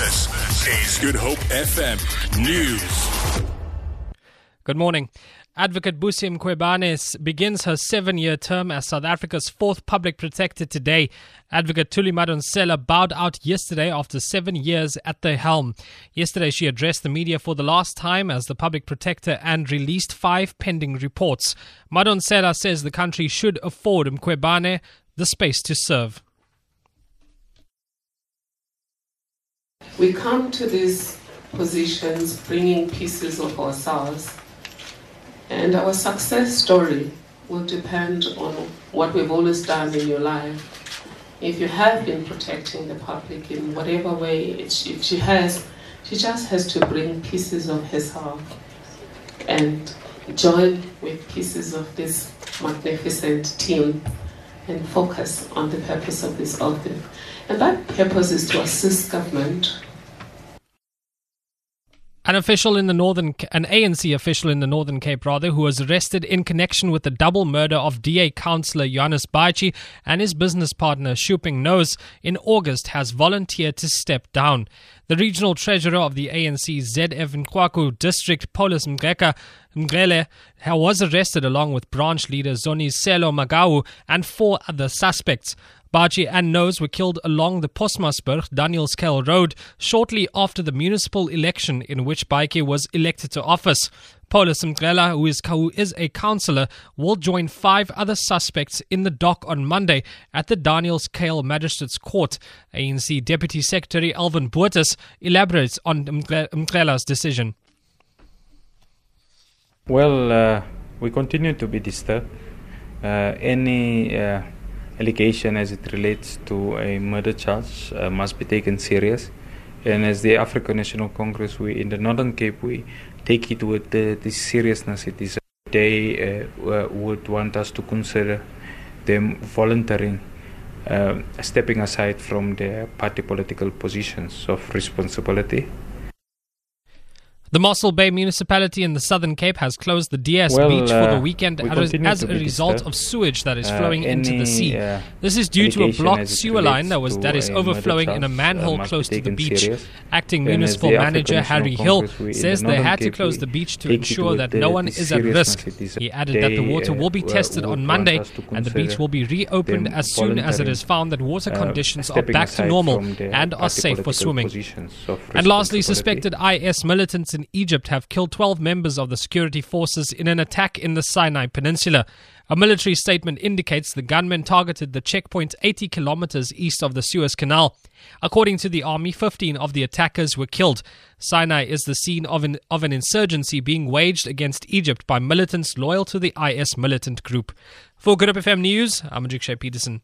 This is Good Hope FM News. Good morning. Advocate Busi Mkhwebane begins her seven year term as South Africa's fourth public protector today. Advocate Thuli Madonsela bowed out yesterday after seven years at the helm. Yesterday, she addressed the media for the last time as the public protector and released five pending reports. Madonsela says the country should afford Mkhwebane the space to serve. We come to these positions bringing pieces of ourselves and our success story will depend on what we've always done in your life. If you have been protecting the public in whatever way, if she has, she just has to bring pieces of herself and join with pieces of this magnificent team and focus on the purpose of this office. And that purpose is to assist government an official in the northern, an ANC official in the Northern Cape, rather, who was arrested in connection with the double murder of DA councillor Johannes Baatjie and his business partner Shuping Nose in August, has volunteered to step down. The regional treasurer of the ANC ZF Mgcawu district, Paulus Mgreka Mgrele, was arrested along with branch leader Zoniselo Magau and four other suspects. Baatjie and Nose were killed along the Postmasburg Danielskuil Road shortly after the municipal election in which Baatjie was elected to office. Paulus Mgrela, who is, who is a councillor, will join five other suspects in the dock on Monday at the Danielskuil Magistrates Court. ANC Deputy Secretary Alvin Botha elaborates on Mgrela's decision. Well, uh, we continue to be disturbed. Uh, any uh, allegation as it relates to a murder charge uh, must be taken serious. And as the African National Congress, we in the Northern Cape, we take it with the, the seriousness it is. They uh, would want us to consider them volunteering, uh, stepping aside from their party political positions of responsibility. The Mossel Bay municipality in the Southern Cape has closed the DS well, beach uh, for the uh, weekend as, as a result disturbed. of sewage that is uh, flowing any, into the sea. uh, this is due to a blocked sewer line that was that is overflowing in a manhole uh, close to the beach. serious. Acting And municipal manager Harry Hill Congress, we in says the they had to close the beach to ensure that no one is at risk. He added that the water uh, will be tested on Monday and the beach will be reopened as soon as it is found that water uh, conditions are back to normal and are safe for swimming. And lastly, suspected IS militants in Egypt have killed 12 members of the security forces in an attack in the Sinai Peninsula. A military statement indicates the gunmen targeted the checkpoint 80 kilometers east of the Suez Canal. According to the army, 15 of the attackers were killed. Sinai is the scene of an, of an insurgency being waged against Egypt by militants loyal to the IS militant group. For Good Hope FM News, I'm Ajik Peterson.